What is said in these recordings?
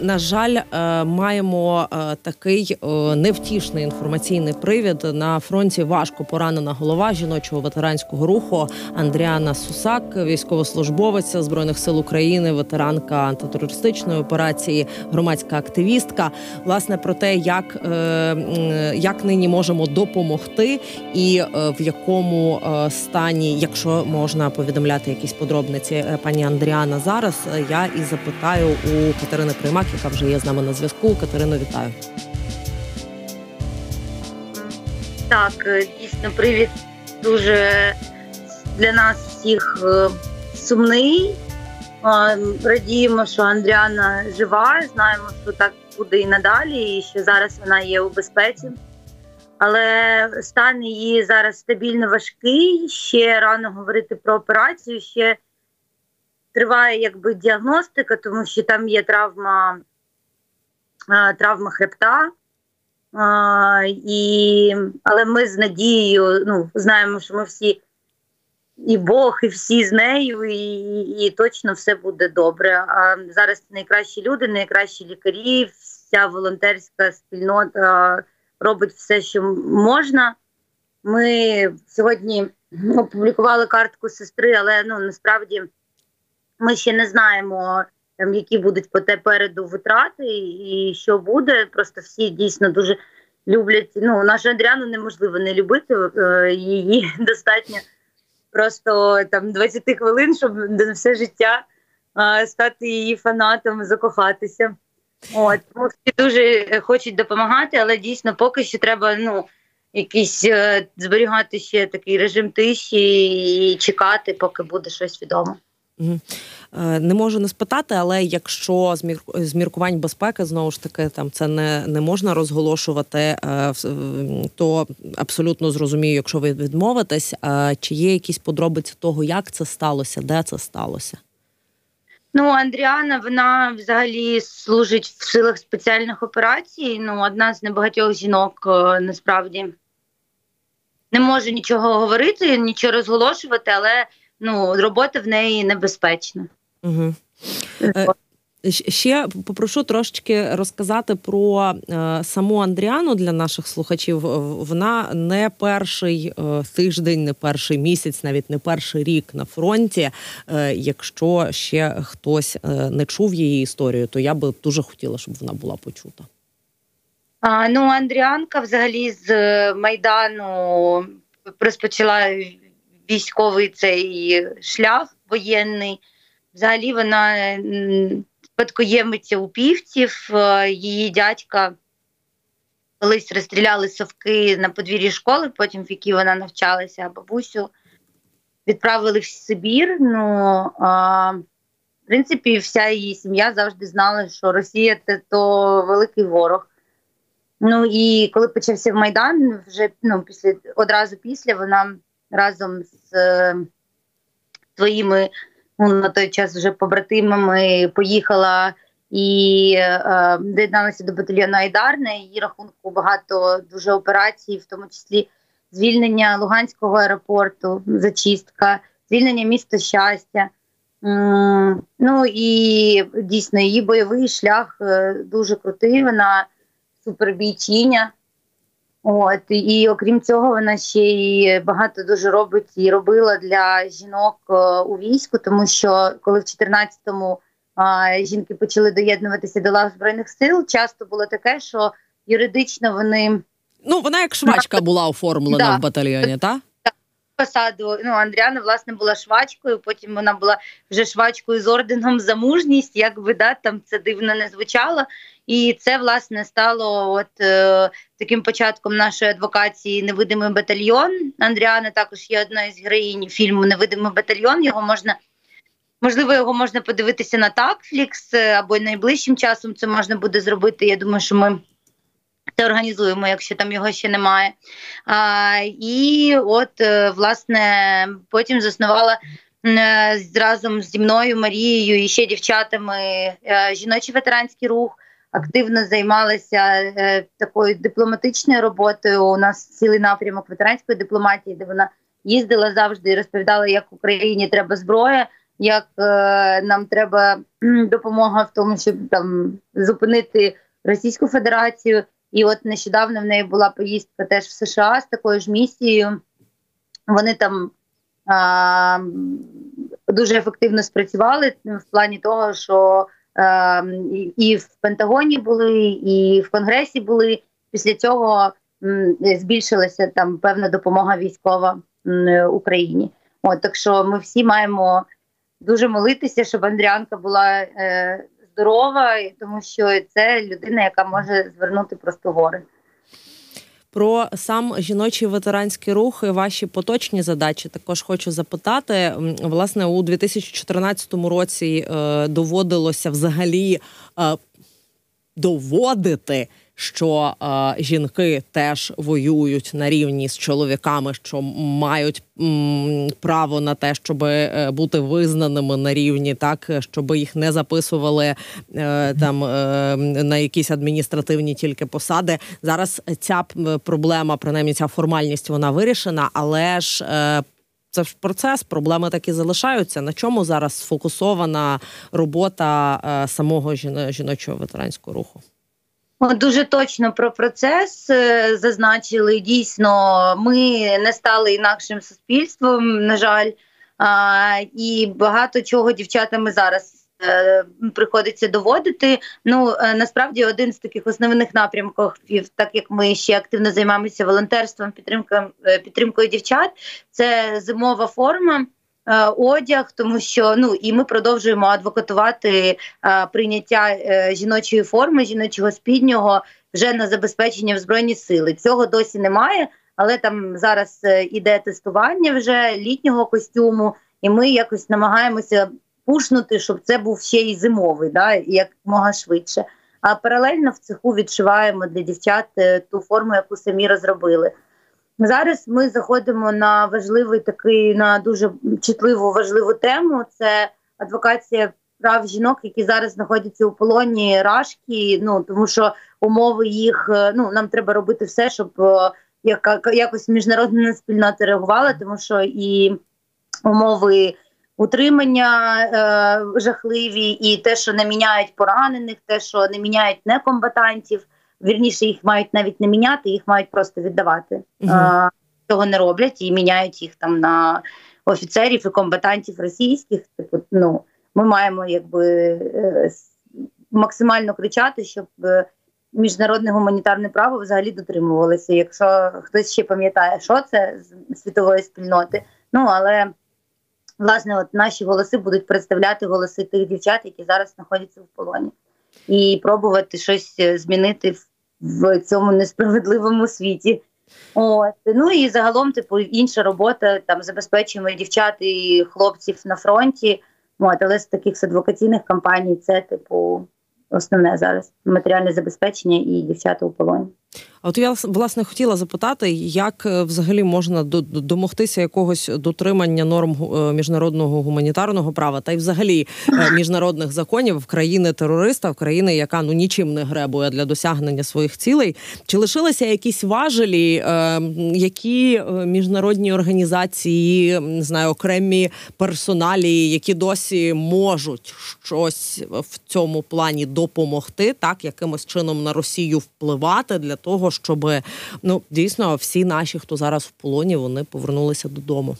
на жаль, е, маємо е, такий невтішний інформаційний привід на фронті. Важко поранена голова жіночого ветеранського руху Андріана Сусак, військовослужбовиця збройних сил України, ветеранка антитерористичної операції, громадська активістка. Власне про те, як як нині можемо допомогти, і в якому стані, якщо можна повідомляти якісь подробниці, пані Андріана зараз я і запитаю у Катерини Приймак, яка вже є з нами на зв'язку. Катерино, вітаю. Так, е, дійсно, привіт дуже для нас всіх е, сумний. Радіємо, що Андріана жива. Знаємо, що так буде і надалі, і що зараз вона є у безпеці. Але стан її зараз стабільно важкий. Ще рано говорити про операцію. Ще триває якби діагностика, тому що там є травма травма хребта. А, і, Але ми з надією ну, знаємо, що ми всі і Бог, і всі з нею, і, і точно все буде добре. А зараз найкращі люди, найкращі лікарі, вся волонтерська спільнота робить все, що можна. Ми сьогодні опублікували картку сестри, але ну насправді ми ще не знаємо, там які будуть попереду витрати, і що буде. Просто всі дійсно дуже люблять. Ну, нашу Андріану неможливо не любити. Е, її достатньо просто там 20 хвилин, щоб на все життя стати її фанатом, закохатися. От тому всі дуже хочуть допомагати, але дійсно поки що треба ну якийсь е, зберігати ще такий режим тиші і чекати, поки буде щось відомо. Е, не можу не спитати, але якщо з міркувань безпеки знову ж таки там це не не можна розголошувати, е, то абсолютно зрозумію, якщо ви відмовитесь, е, чи є якісь подробиці того, як це сталося, де це сталося? Ну, Андріана, вона взагалі служить в силах спеціальних операцій. Ну, одна з небагатьох жінок насправді не може нічого говорити, нічого розголошувати, але ну, робота в неї небезпечна. Угу. Ще попрошу трошечки розказати про е, саму Андріану для наших слухачів. Вона не перший е, тиждень, не перший місяць, навіть не перший рік на фронті. Е, якщо ще хтось е, не чув її історію, то я би дуже хотіла, щоб вона була почута. А, Ну, Андріанка взагалі з Майдану розпочала військовий цей шлях воєнний. Взагалі вона спадкоємиця упівців, е, її дядька колись розстріляли совки на подвір'ї школи, потім в якій вона навчалася, бабусю відправили в Сибір. Ну, а, В принципі, вся її сім'я завжди знала, що Росія це то великий ворог. Ну і коли почався Майдан, вже ну, після одразу після вона разом з е, своїми ну, на той час вже побратимами поїхала і е, доєдналася до батальйону Айдар. На її рахунку багато дуже операцій, в тому числі звільнення Луганського аеропорту, зачистка, звільнення міста щастя. Ну і дійсно її бойовий шлях е, дуже крутий. Вона супербійчиня. От і окрім цього, вона ще й багато дуже робить і робила для жінок е, у війську, тому що коли в 14-му жінки почали доєднуватися до лав збройних сил, часто було таке, що юридично вони ну вона як швачка була оформлена да. в батальйоні, так? Посаду ну Андріана власне була швачкою. Потім вона була вже швачкою з орденом за мужність. Як би да там це дивно не звучало, і це власне стало от е, таким початком нашої адвокації Невидимий батальйон. Андріана також є одною з героїнь фільму Невидимий батальйон. Його можна можливо, його можна подивитися на Такфлікс е, або найближчим часом це можна буде зробити. Я думаю, що ми. Це організуємо, якщо там його ще немає. А, І от, е, власне, потім заснувала е, разом зі мною Марією і ще дівчатами жіночий ветеранський рух активно займалася е, такою дипломатичною роботою. У нас цілий напрямок ветеранської дипломатії, де вона їздила завжди і розповідала, як Україні треба зброя, як е, нам треба допомога в тому, щоб там зупинити Російську Федерацію. І от нещодавно в неї була поїздка теж в США з такою ж місією. Вони там а, дуже ефективно спрацювали в плані того, що а, і в Пентагоні були, і в Конгресі були. Після цього м, збільшилася там певна допомога військова м, Україні. От так що ми всі маємо дуже молитися, щоб Андріанка була е, здорова, тому що це людина, яка може звернути просто гори. Про сам жіночий ветеранський рух і ваші поточні задачі також хочу запитати. Власне, у 2014 році е, доводилося взагалі е, доводити що е, жінки теж воюють на рівні з чоловіками, що мають м, право на те, щоб е, бути визнаними на рівні, так щоб їх не записували е, там е, на якісь адміністративні тільки посади. Зараз ця проблема, принаймні ця формальність, вона вирішена, але ж. Е, це ж процес, проблеми такі залишаються. На чому зараз сфокусована робота е, самого жіночого ветеранського руху? Дуже точно про процес е, зазначили. Дійсно, ми не стали інакшим суспільством, на жаль, і багато чого дівчатами зараз е, приходиться доводити. Ну е, насправді один з таких основних напрямків, так як ми ще активно займаємося волонтерством, підтримкою підтримкою дівчат, це зимова форма. Е, одяг, тому що ну і ми продовжуємо адвокатувати е, прийняття е, жіночої форми, жіночого спіднього вже на забезпечення в збройні сили. Цього досі немає, але там зараз іде тестування вже літнього костюму, і ми якось намагаємося пушнути, щоб це був ще й зимовий, да як мога швидше. А паралельно в цеху відшиваємо для дівчат ту форму, яку самі розробили. Зараз ми заходимо на важливий такий на дуже чутливу важливу тему. Це адвокація прав жінок, які зараз знаходяться у полоні рашки. Ну тому що умови їх е, ну нам треба робити все, щоб е, яка якось міжнародна спільнота реагувала, тому що і умови утримання е, жахливі, і те, що не міняють поранених, те, що не міняють некомбатантів вірніше їх мають навіть не міняти, їх мають просто віддавати. Угу. А, Цього не роблять і міняють їх там на офіцерів і комбатантів російських. Типу, ну ми маємо якби е, максимально кричати, щоб е, міжнародне гуманітарне право взагалі дотримувалося. Якщо хтось ще пам'ятає, що це з світової спільноти, ну але. Власне, от наші голоси будуть представляти голоси тих дівчат, які зараз знаходяться в полоні, і пробувати щось е, змінити в в цьому несправедливому світі. От. Ну і загалом, типу, інша робота там забезпечуємо дівчат і хлопців на фронті. От, але з таких адвокаційних кампаній це, типу, основне зараз матеріальне забезпечення і дівчата у полоні. А от я власне хотіла запитати, як е, взагалі можна домогтися якогось дотримання норм е, міжнародного гуманітарного права та й взагалі е, міжнародних законів в країни терориста, в країни, яка ну нічим не гребує для досягнення своїх цілей. Чи лишилися якісь важелі, які міжнародні організації, не знаю, окремі персоналі, які досі можуть щось в цьому плані допомогти, так якимось чином на Росію впливати для того, щоб ну дійсно всі наші, хто зараз в полоні, вони повернулися додому.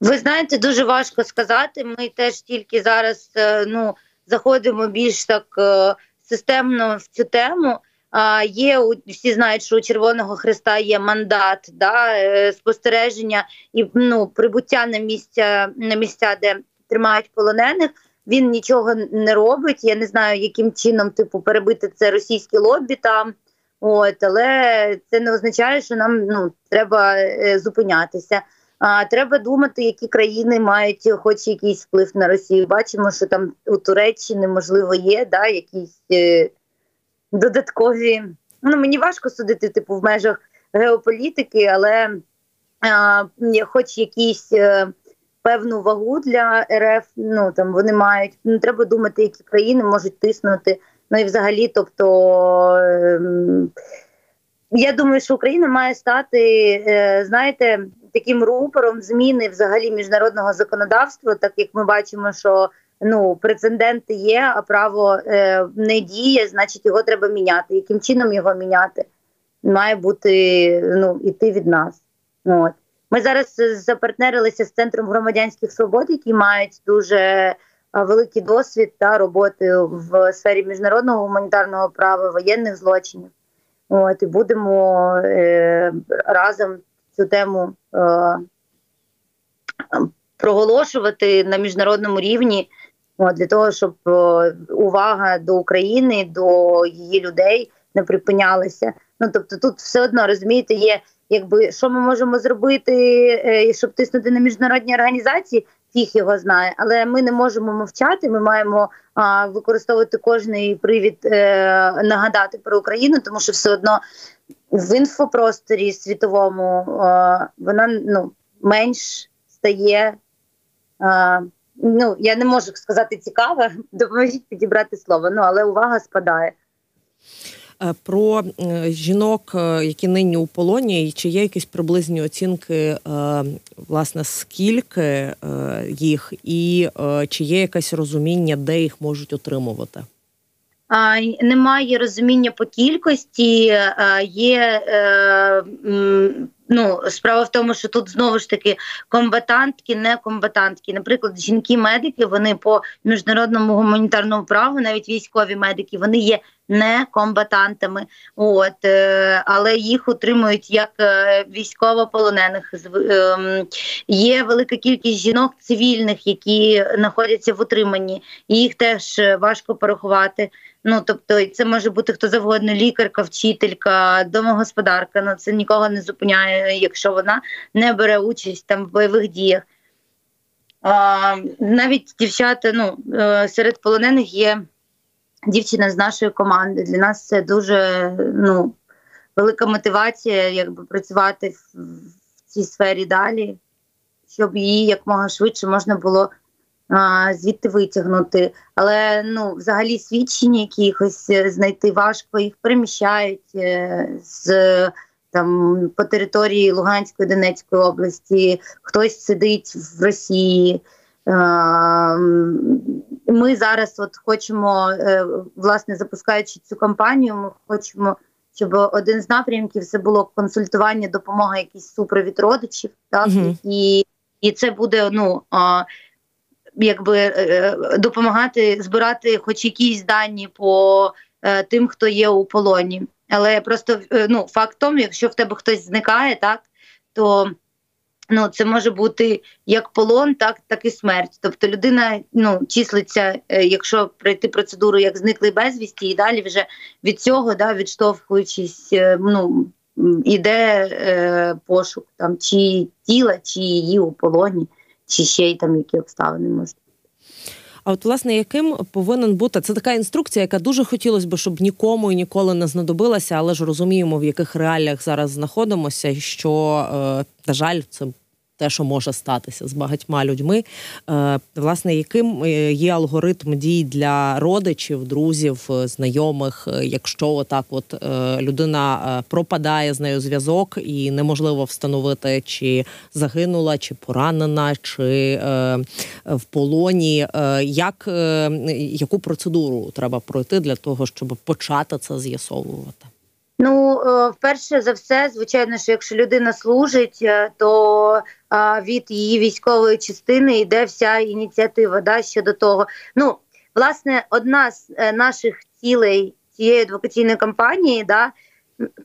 Ви знаєте, дуже важко сказати. Ми теж тільки зараз е, ну заходимо більш так е, системно в цю тему. А є всі знають, що у Червоного Христа є мандат, да, е, спостереження і ну прибуття на місця на місця, де тримають полонених. Він нічого не робить. Я не знаю, яким чином типу перебити це російське лобі там. От, але це не означає, що нам ну треба е, зупинятися. А треба думати, які країни мають хоч якийсь вплив на Росію. Бачимо, що там у Туреччини можливо є да, якісь е, додаткові. Ну мені важко судити, типу, в межах геополітики, але а, хоч якісь е, певну вагу для РФ, ну там вони мають. Ну треба думати, які країни можуть тиснути Ну і взагалі, тобто ем, я думаю, що Україна має стати, е, знаєте, таким рупором зміни взагалі міжнародного законодавства, так як ми бачимо, що ну прецеденти є, а право е, не діє, значить його треба міняти. Яким чином його міняти? Має бути ну іти від нас. От. Ми зараз запартнерилися з центром громадянських свобод, які мають дуже великий досвід та роботи в сфері міжнародного гуманітарного права, воєнних злочинів. От і будемо е, разом цю тему е, проголошувати на міжнародному рівні от, для того, щоб е, увага до України, до її людей не припинялася. Ну тобто, тут все одно розумієте, є якби що ми можемо зробити, е, щоб тиснути на міжнародні організації. Фіг його знає, але ми не можемо мовчати. Ми маємо а, використовувати кожний привід е, нагадати про Україну, тому що все одно в інфопросторі світовому а, вона ну менш стає. А, ну я не можу сказати цікаве, допоможіть підібрати слово. Ну але увага спадає. Е, про е, жінок, е, які нині у полоні, і чи є якісь приблизні оцінки, власне, скільки їх, і чи є якесь розуміння, де їх можуть отримувати? Немає розуміння по кількості, є ну справа в тому, що тут знову ж таки комбатантки, не комбатантки. Наприклад, жінки-медики вони по міжнародному гуманітарному праву, навіть військові медики, вони є не комбатантами. От е, але їх утримують як е, військовополонених. Е, є велика кількість жінок цивільних, які знаходяться в утриманні, і їх теж важко порахувати. Ну тобто, це може бути хто завгодно, лікарка, вчителька, домогосподарка. Ну це нікого не зупиняє, якщо вона не бере участь там в бойових діях. А, Навіть дівчата, ну е, серед полонених є дівчина з нашої команди. Для нас це дуже ну, велика мотивація, якби працювати в, цій сфері далі, щоб її якмога швидше можна було а, звідти витягнути. Але ну, взагалі свідчення якихось е, знайти важко, їх переміщають е, з. Там по території Луганської Донецької області хтось сидить в Росії, ми зараз от хочемо, е, власне, запускаючи цю кампанію, ми хочемо, щоб один з напрямків це було консультування, допомога, якийсь супровід родичів, так угу. і і це буде ну якби е, е, допомагати збирати хоч якісь дані по тим, хто є у полоні. Але просто ну факт тому, якщо в тебе хтось зникає, так то Ну, це може бути як полон, так так і смерть. Тобто людина ну числиться, е, якщо пройти процедуру як зниклий безвісті, і далі вже від цього, да, відштовхуючись, е, ну іде е, пошук там чи тіла, чи її у полоні, чи ще й там які обставини можуть. А от власне яким повинен бути це така інструкція, яка дуже хотілося б, щоб нікому і ніколи не знадобилася, але ж розуміємо, в яких реаліях зараз знаходимося, що на жаль, це те, що може статися з багатьма людьми. Е, власне, яким е, є алгоритм дій для родичів, друзів, е, знайомих, якщо отак, от людина пропадає з нею зв'язок, і неможливо встановити, чи загинула, чи поранена, чи в полоні, як яку процедуру треба пройти для того, щоб почати це з'ясовувати? Ну, вперше за все, звичайно, що якщо людина служить, то від її військової частини йде вся ініціатива да, щодо того. Ну, власне, одна з е, наших цілей цієї адвокаційної кампанії, да,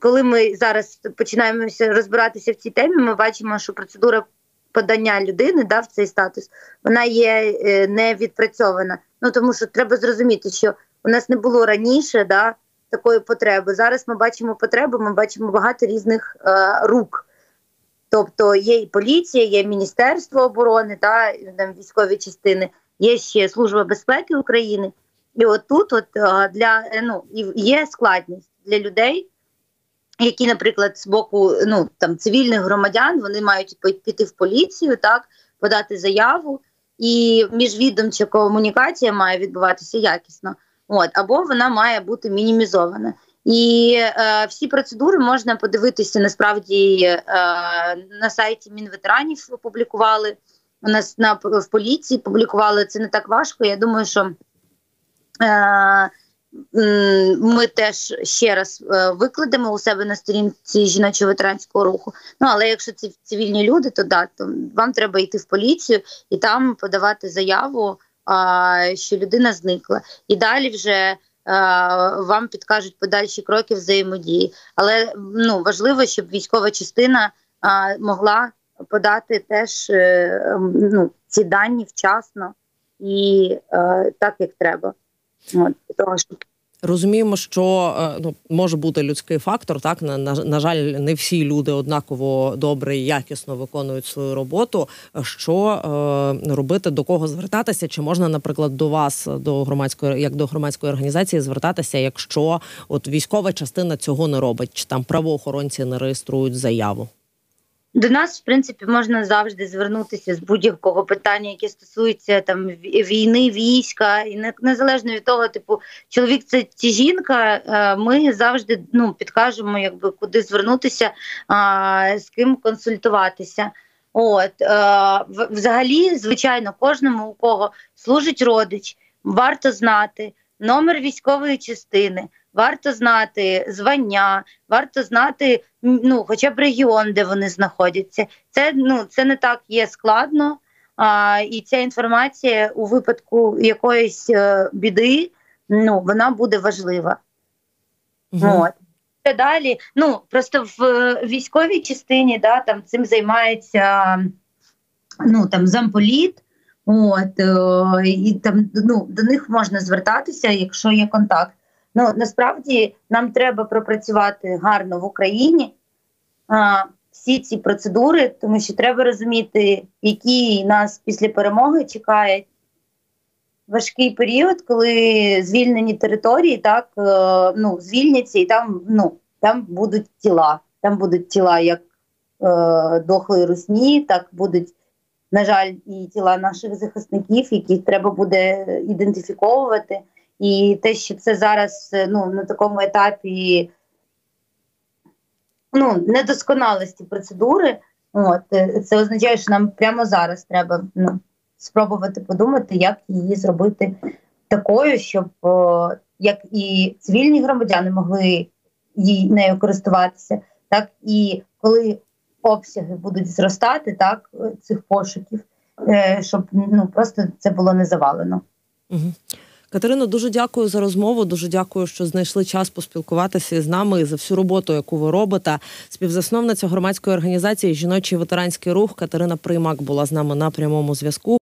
коли ми зараз починаємо розбиратися в цій темі, ми бачимо, що процедура подання людини да, в цей статус вона є е, не відпрацьована. Ну тому що треба зрозуміти, що у нас не було раніше да, такої потреби. Зараз ми бачимо потребу, ми бачимо багато різних е, рук. Тобто є і поліція, є Міністерство оборони, та там військові частини, є ще Служба безпеки України. І от тут от для ну є складність для людей, які, наприклад, з боку ну там цивільних громадян вони мають піти в поліцію, так подати заяву, і міжвідомча комунікація має відбуватися якісно. От або вона має бути мінімізована. І е, всі процедури можна подивитися насправді е, на сайті Мінветеранів опублікували. У нас на в поліції публікували це не так важко. Я думаю, що е, ми теж ще раз е, викладемо у себе на сторінці жіночого ветеранського руху. Ну але якщо це цивільні люди, то да, то вам треба йти в поліцію і там подавати заяву, що людина зникла. І далі вже е, вам підкажуть подальші кроки взаємодії. Але ну важливо, щоб військова частина а, могла подати теж е, ну, ці дані вчасно і е, так як треба. От, того, щоб Розуміємо, що е, ну може бути людський фактор. Так на, на на, жаль, не всі люди однаково добре і якісно виконують свою роботу. Що е, робити, до кого звертатися? Чи можна, наприклад, до вас, до громадської як до громадської організації, звертатися, якщо от військова частина цього не робить, чи там правоохоронці не реєструють заяву? До нас, в принципі, можна завжди звернутися з будь-якого питання, яке стосується там війни, війська, і незалежно від того, типу, чоловік це чи жінка. Е, ми завжди ну підкажемо, якби куди звернутися, з ким консультуватися. От е, взагалі, звичайно, кожному у кого служить родич, варто знати номер військової частини варто знати звання, варто знати ну, хоча б регіон, де вони знаходяться. Це ну це не так є складно. А, І ця інформація у випадку якоїсь е, біди, ну вона буде важлива. Угу. От. Далі, ну просто в військовій частині да, там цим займається ну там замполіт, от е, і там ну до них можна звертатися, якщо є контакт. Ну насправді нам треба пропрацювати гарно в Україні а, всі ці процедури, тому що треба розуміти, які нас після перемоги чекають важкий період, коли звільнені території так е, ну звільняться, і там ну там будуть тіла. Там будуть тіла як е, дохлої русні, так будуть. На жаль, і тіла наших захисників, яких треба буде ідентифіковувати. І те, що це зараз е, ну, на такому етапі ну, недосконалості процедури, от, е, це означає, що нам прямо зараз треба ну, спробувати подумати, як її зробити такою, щоб о, як і цивільні громадяни могли її нею користуватися, так і коли обсяги будуть зростати, так, цих пошуків, е, щоб ну, просто це було не завалено. Угу. Катерино, дуже дякую за розмову. Дуже дякую, що знайшли час поспілкуватися з нами за всю роботу, яку ви робите. Співзасновниця громадської організації Жіночий ветеранський рух Катерина Приймак була з нами на прямому зв'язку.